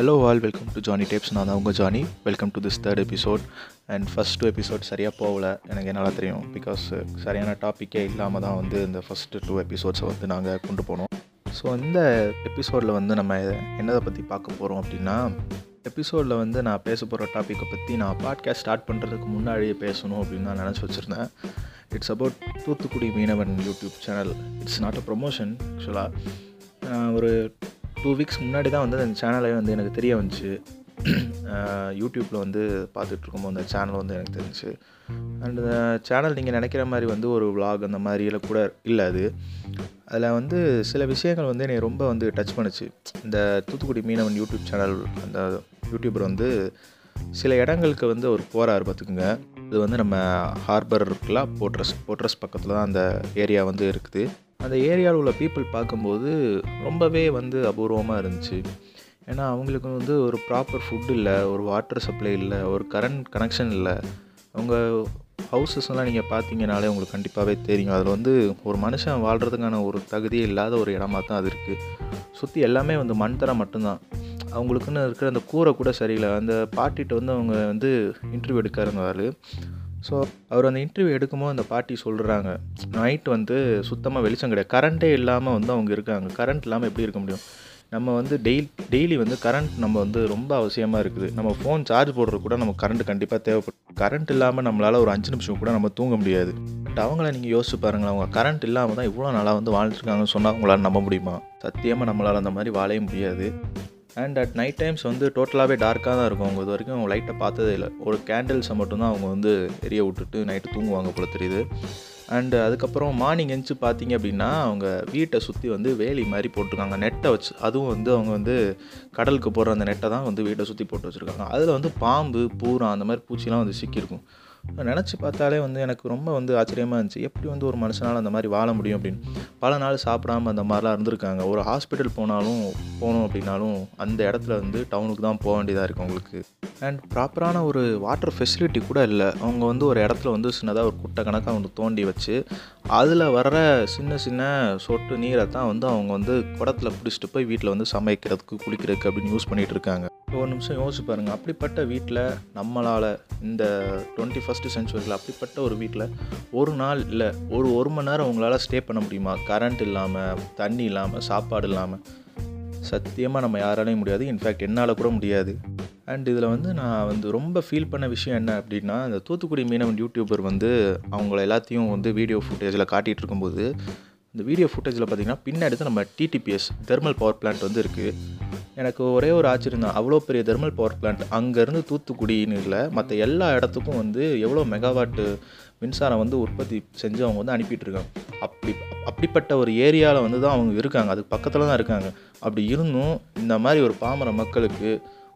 Hello all welcome to Johnny Tapes நான் தான் உங்கள் Johnny welcome to this third episode and first two episode சரியாக போகல. எனக்கு என்னால் தெரியும். பிகாஸ் uh, சரியான டாப்பிக்கே இல்லாமல் தான் வந்து இந்த ஃபஸ்ட்டு டூ எபிசோட்ஸை வந்து நாங்கள் கொண்டு போனோம். ஸோ இந்த எபிசோடில் வந்து நம்ம என்னதை பற்றி பார்க்க போகிறோம் அப்படின்னா எபிசோடில் வந்து நான் பேச போகிற டாப்பிக்கை பற்றி நான் பாட்காஸ்ட் ஸ்டார்ட் பண்ணுறதுக்கு முன்னாடியே பேசணும் அப்படின்னு நான் நினச்சி வச்சுருந்தேன். It's about Thoothukudi Meenavan YouTube channel it's not a promotion ஆக்சுவலாக ஒரு டூ வீக்ஸ் முன்னாடி தான் வந்து அந்த சேனலே வந்து எனக்கு தெரிய வந்துச்சு. யூடியூப்பில் வந்து பார்த்துட்ருக்கும்போது அந்த சேனல் வந்து எனக்கு தெரிஞ்சு. அண்ட் சேனல் நீங்கள் நினைக்கிற மாதிரி வந்து ஒரு vlog அந்த மாதிரியில் கூட இல்லை அது. அதில் வந்து சில விஷயங்கள் வந்து என்னை ரொம்ப வந்து டச் பண்ணுச்சு. இந்த தூத்துக்குடி மீனவன் யூடியூப் சேனல் அந்த யூடியூபர் வந்து சில இடங்களுக்கு வந்து அவர் போகிறார் பார்த்துக்குங்க. இது வந்து நம்ம ஹார்பர் இருக்குல்ல போட்ரஸ் போட்ரஸ் பக்கத்தில் தான் அந்த ஏரியா வந்து இருக்குது. அந்த ஏரியாவில் உள்ள பீப்புள் பார்க்கும்போது ரொம்பவே வந்து அபூர்வமாக இருந்துச்சு. ஏன்னா அவங்களுக்கு வந்து ஒரு ப்ராப்பர் ஃபுட் இல்லை ஒரு வாட்டர் சப்ளை இல்லை ஒரு கரண்ட் கனெக்ஷன் இல்லை. அவங்க ஹவுசஸ்லாம் நீங்கள் பார்த்தீங்கனாலே உங்களுக்கு கண்டிப்பாகவே தெரியும். அதில் வந்து ஒரு மனுஷன் வாழ்கிறதுக்கான ஒரு தகுதியே இல்லாத ஒரு இடமா தான் அது இருக்குது சுற்றி எல்லாமே வந்து மண் தரம் மட்டும்தான். அவங்களுக்குன்னு இருக்கிற அந்த கூரை கூட சரியில்லை. அந்த பாட்டிகிட்ட வந்து அவங்க வந்து இன்டர்வியூ எடுக்க இருந்தார் ஸோ அவர் அந்த இன்டர்வியூ எடுக்கும்போது அந்த பாட்டி சொல்கிறாங்க நைட் வந்து சுத்தமாக வெளிச்சம் கிடையாது. கரண்ட்டே இல்லாமல் வந்து அவங்க இருக்காங்க. கரண்ட் இல்லாமல் எப்படி இருக்க முடியும்? நம்ம வந்து டெய்லி டெய்லி வந்து கரண்ட் நம்ம வந்து ரொம்ப அவசியமாக இருக்குது. நம்ம ஃபோன் சார்ஜ் போடுறது கூட நமக்கு கரண்ட் கண்டிப்பாக தேவைப்படும். கரண்ட் இல்லாமல் நம்மளால் ஒரு அஞ்சு நிமிஷம் கூட நம்ம தூங்க முடியாது. பட் அவங்கள நீங்கள் யோசிச்சு பாருங்களேன். அவங்க கரண்ட் இல்லாமல் தான் இவ்வளோ நாளாக வந்து வாழ்ந்துருக்காங்கன்னு சொன்னால் அவங்களால நம்ப முடியுமா? சத்தியமாக நம்மளால் அந்த மாதிரி வாழவே முடியாது. அண்ட் அட் நைட் டைம்ஸ் வந்து டோட்டலாகவே டார்க்காக தான் இருக்கும். அவங்க இது வரைக்கும் அவங்க லைட்டை பார்த்ததே இல்லை. ஒரு கேண்டில்ஸை மட்டும்தான் அவங்க வந்து எரிய விட்டுட்டு நைட்டு தூங்குவாங்க போல தெரியுது. அண்டு அதுக்கப்புறம் மார்னிங் எந்திச்சு பார்த்தீங்க அப்படின்னா அவங்க வீட்டை சுற்றி வந்து வேலி மாதிரி போட்டிருக்காங்க. நெட்டை வச்சு அதுவும் வந்து அவங்க வந்து கடலுக்கு போடுற அந்த நெட்டை தான் வந்து வீட்டை சுற்றி போட்டு வச்சுருக்காங்க. அதில் வந்து பாம்பு பூரா அந்த மாதிரி பூச்சிலாம் வந்து சிக்கியிருக்கும். நினச்சி பார்த்தாலே வந்து எனக்கு ரொம்ப வந்து ஆச்சரியமாக இருந்துச்சு. எப்படி வந்து ஒரு மனுஷனால் அந்த மாதிரி வாழ முடியும் அப்படின்னு. பல நாள் சாப்பிடாம அந்த மாதிரிலாம் இருந்திருக்காங்க. ஒரு ஹாஸ்பிட்டல் போனாலும் போகணும் அப்படின்னாலும் அந்த இடத்துல வந்து டவுனுக்கு தான் போக வேண்டியதாக இருக்குது அவங்களுக்கு. அண்ட் ப்ராப்பரான ஒரு வாட்டர் ஃபெசிலிட்டி கூட இல்லை. அவங்க வந்து ஒரு இடத்துல வந்து சின்னதாக ஒரு குட்டை கணக்காக வந்து தோண்டி வச்சு அதில் வர்ற சின்ன சின்ன சொட்டு நீரை தான் வந்து அவங்க வந்து குடத்தில் பிடிச்சிட்டு போய் வீட்டில் வந்து சமைக்கிறதுக்கு குளிக்கிறதுக்கு அப்படின்னு யூஸ் பண்ணிகிட்டு இருக்காங்க. ஒரு நிமிஷம் யோசிச்சு பாருங்கள் அப்படிப்பட்ட வீட்டில் நம்மளால் இந்த டுவெண்ட்டி ஃபஸ்ட்டு சென்ச்சுரியில் அப்படிப்பட்ட ஒரு வீட்டில் ஒரு நாள் இல்லை ஒரு ஒரு மணி நேரம் உங்களால் ஸ்டே பண்ண முடியுமா? கரண்ட் இல்லாமல் தண்ணி இல்லாமல் சாப்பாடு இல்லாமல் சத்தியமாக நம்ம யாராலையும் முடியாது. இன்ஃபேக்ட் என்னால் கூட முடியாது. அண்ட் இதில் வந்து நான் வந்து ரொம்ப ஃபீல் பண்ண விஷயம் என்ன அப்படின்னா இந்த தூத்துக்குடி மீனவன் யூடியூபர் வந்து அவங்கள எல்லாத்தையும் வந்து வீடியோ ஃபுட்டேஜில் காட்டிகிட்டு இருக்கும்போது இந்த வீடியோ ஃபுட்டேஜில் பார்த்தீங்கன்னா பின்னாடி நம்ம டிடிபிஎஸ் தெர்மல் பவர் பிளான்ட் வந்து இருக்குது எனக்கு ஒரே ஒரு ஆச்சரியம் தான். அவ்வளோ பெரிய தெர்மல் பவர் பிளான்ட் அங்கேருந்து தூத்துக்குடின்னு இல்லை மற்ற எல்லா இடத்துக்கும் வந்து எவ்வளோ மெகாவாட்டு மின்சாரம் வந்து உற்பத்தி செஞ்சு அவங்க வந்து அனுப்பிட்டுருக்காங்க அப்படி அப்படிப்பட்ட ஒரு ஏரியாவில் வந்து தான் அவங்க இருக்காங்க. அதுக்கு பக்கத்தில் தான் இருக்காங்க. அப்படி இருந்தும் இந்த மாதிரி ஒரு பாமர மக்களுக்கு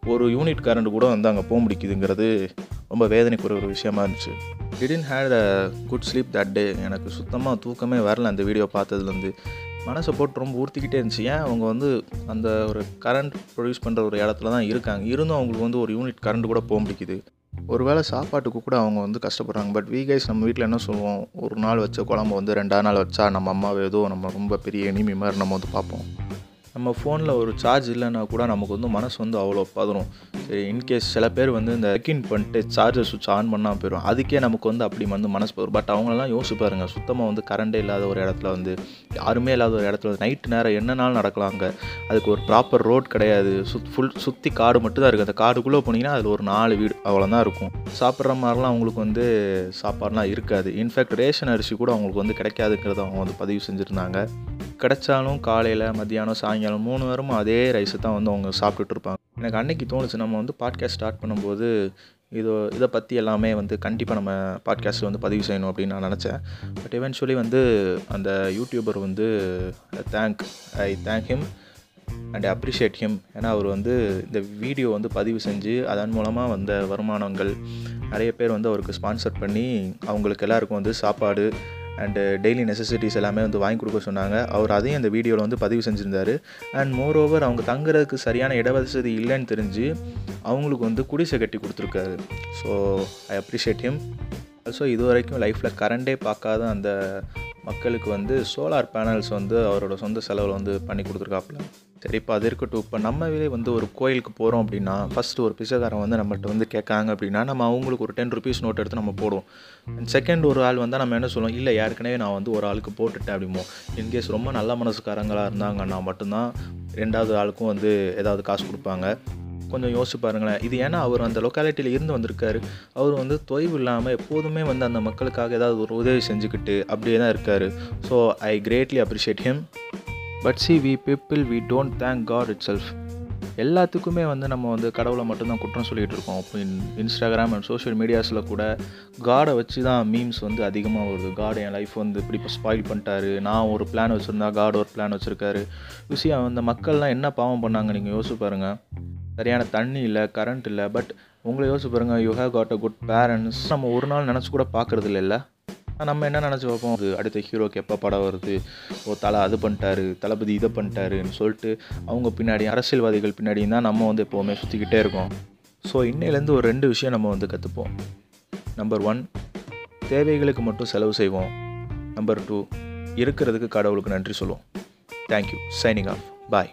ஒரு யூனிட் கரண்ட் கூட வந்து அங்கே போக முடிக்குதுங்கிறது ரொம்ப வேதனைக்குரிய ஒரு விஷயமா இருந்துச்சு. Didn't had a good sleep that day எனக்கு சுத்தமாக தூக்கமே வரல அந்த வீடியோ பார்த்ததுலேருந்து. மனசை போட்டு ரொம்ப ஊர்த்திக்கிட்டே இருந்துச்சு. ஏன்? அவங்க வந்து அந்த ஒரு கரண்ட் ப்ரொடியூஸ் பண்ணுற ஒரு இடத்துல தான் இருக்காங்க. இருந்தும் அவங்களுக்கு வந்து ஒரு யூனிட் கரண்ட் கூட போக முடிக்குது. ஒருவேளை சாப்பாட்டுக்கு கூட அவங்க வந்து கஷ்டப்படுறாங்க. பட் வீ கைஸ் நம்ம வீட்டில் என்ன சொல்லுவோம்? ஒரு நாள் வச்ச குழம்பு வந்து ரெண்டாவது நாள் வச்சா நம்ம அம்மாவை ஏதோ நம்ம ரொம்ப பெரிய எனிமி மாதிரி நம்ம வந்து பார்ப்போம். நம்ம ஃபோனில் ஒரு சார்ஜ் இல்லைன்னா கூட நமக்கு வந்து மனசு வந்து அவ்வளோ பதறும். சரி இன்கேஸ் சில பேர் வந்து இந்த ரெக்கின் பண்ணிட்டு சார்ஜர் சுவிட்ச் ஆன் பண்ணால் போயிடும் அதுக்கே நமக்கு வந்து அப்படி வந்து மனசு பதறும். பட் அவங்களெல்லாம் யோசிச்சு பாருங்கள் சுத்தமாக வந்து கரண்டே இல்லாத ஒரு இடத்துல வந்து யாருமே இல்லாத ஒரு இடத்துல நைட்டு நேரம் என்னனாலும் நடக்கலாம் அங்கே அதுக்கு ஒரு ப்ராப்பர் ரோட் கிடையாது. சுத் ஃபுல் சுற்றி காடு மட்டும் தான் இருக்குது அந்த காடுக்குள்ளே போனீங்கன்னா அதில் ஒரு நாலு வீடு அவ்வளோதான் இருக்கும். சாப்பிட்ற மாதிரிலாம் அவங்களுக்கு வந்து சாப்பாடுலாம் இருக்காது. இன்ஃபேக்ட் ரேஷன் அரிசி கூட அவங்களுக்கு வந்து கிடைக்காதுங்கிறத அவங்க வந்து பதிவு செஞ்சுருந்தாங்க. கிடைச்சாலும் காலையில் மத்தியானம் சாயங்காலம் மூணு நேரமும் அதே ரைஸை தான் வந்து அவங்க சாப்பிட்டுட்டு இருப்பாங்க. எனக்கு அன்னைக்கு தோணுச்சு நம்ம வந்து பாட்காஸ்ட் ஸ்டார்ட் பண்ணும்போது இதோ இதை பற்றி எல்லாமே வந்து கண்டிப்பாக நம்ம பாட்காஸ்ட்டில் வந்து பதிவு செய்யணும் அப்படின்னு நான் நினச்சேன். பட் இவென்ச்சுவலி வந்து அந்த யூடியூபர் வந்து thank I thank him and appreciate him ஏன்னா அவர் வந்து இந்த வீடியோ வந்து பதிவு செஞ்சு அதன் மூலமாக வந்த வருமானங்கள் நிறைய பேர் வந்து அவருக்கு ஸ்பான்சர் பண்ணி அவங்களுக்கு எல்லாருக்கும் வந்து சாப்பாடு அண்டு டெய்லி நெசசிட்டிஸ் எல்லாமே வந்து வாங்கி கொடுக்க சொன்னாங்க. அவர் அதையும் அந்த வீடியோவில் வந்து பதிவு செஞ்சுருந்தார். அண்ட் மோர் ஓவர் அவங்க தங்குறதுக்கு சரியான இடவசதி இல்லைன்னு தெரிஞ்சு அவங்களுக்கு வந்து குடிசை கட்டி கொடுத்துருக்காரு. So I appreciate him also இது வரைக்கும் லைஃப்பில் கரண்டே பார்க்காத அந்த மக்களுக்கு வந்து சோலார் பேனல்ஸ் வந்து அவரோட சொந்த செலவில் வந்து பண்ணி கொடுத்துருக்காப்புல. சரி இப்போ அது இருக்கட்டும். இப்போ நம்மவே வந்து ஒரு கோயிலுக்கு போகிறோம் அப்படின்னா ஃபஸ்ட்டு ஒரு பிச்சைக்காரன் வந்து நம்மகிட்ட வந்து கேட்காங்க அப்படின்னா நம்ம அவங்களுக்கு ஒரு டென் ருபீஸ் நோட் எடுத்து நம்ம போடுவோம். அண்ட் செகண்ட் ஒரு ஆள் வந்தால் நம்ம என்ன சொல்லுவோம்? இல்லை ஏற்கனவே நான் வந்து ஒரு ஆளுக்கு போட்டுட்டேன் அப்படிமோ இன்கேஸ் ரொம்ப நல்ல மனசுக்காரங்களாக இருந்தாங்கன்னா மட்டும்தான் ரெண்டாவது ஆளுக்கும் வந்து ஏதாவது காசு கொடுப்பாங்க. கொஞ்சம் யோசிச்சு பாருங்களேன். இது ஏன்னா அவர் அந்த லொக்காலிட்டியில் இருந்து வந்திருக்காரு. அவர் வந்து தொய்வு இல்லாமல் எப்போதுமே வந்து அந்த மக்களுக்காக ஏதாவது ஒரு உதவி செஞ்சுக்கிட்டு அப்படியே தான் இருக்கார். So I greatly appreciate him but see we people we don't thank God itself எல்லாத்துக்குமே வந்து நம்ம வந்து கடவுளை மட்டும்தான் குற்றம் சொல்லிகிட்டு இருக்கோம். இப்போ இன் இன்ஸ்டாகிராம் அண்ட் சோஷியல் மீடியாஸில் கூட காடை வச்சு தான் மீம்ஸ் வந்து அதிகமாக வருது. காட் என் லைஃப் வந்து இப்படி இப்போ ஸ்பாயில் பண்ணிட்டாரு. நான் ஒரு பிளான் வச்சுருந்தா காட் ஒரு பிளான் வச்சுருக்காரு. விஷயம் அந்த மக்கள்லாம் என்ன பாவம் பண்ணாங்க நீங்கள் யோசிச்சு பாருங்கள் சரியான தண்ணி இல்லை கரண்ட் இல்லை பட் உங்களை யோசிச்சு பாருங்கள் you have got a good parents நம்ம ஒரு நாள் நினச்சி கூட பார்க்குறது இல்லை? நம்ம என்ன நினச்சி பார்ப்போம்? அது அடுத்த ஹீரோக்கு எப்போ படம் வருது? ஓ தலை அது பண்ணிட்டாரு தளபதி இதை பண்ணிட்டாருன்னு சொல்லிட்டு அவங்க பின்னாடி அரசியல்வாதிகள் பின்னாடியும் தான் நம்ம வந்து எப்போவுமே சுற்றிக்கிட்டே இருக்கோம். ஸோ இன்னையிலேருந்து ஒரு ரெண்டு விஷயம் நம்ம வந்து கற்றுப்போம் நம்பர் ஒன் தேவைகளுக்கு மட்டும் செலவு செய்வோம். நம்பர் டூ இருக்கிறதுக்கு கடவுளுக்கு நன்றி சொல்லுவோம் தேங்க்யூ சைனிங் ஆஃப் பாய்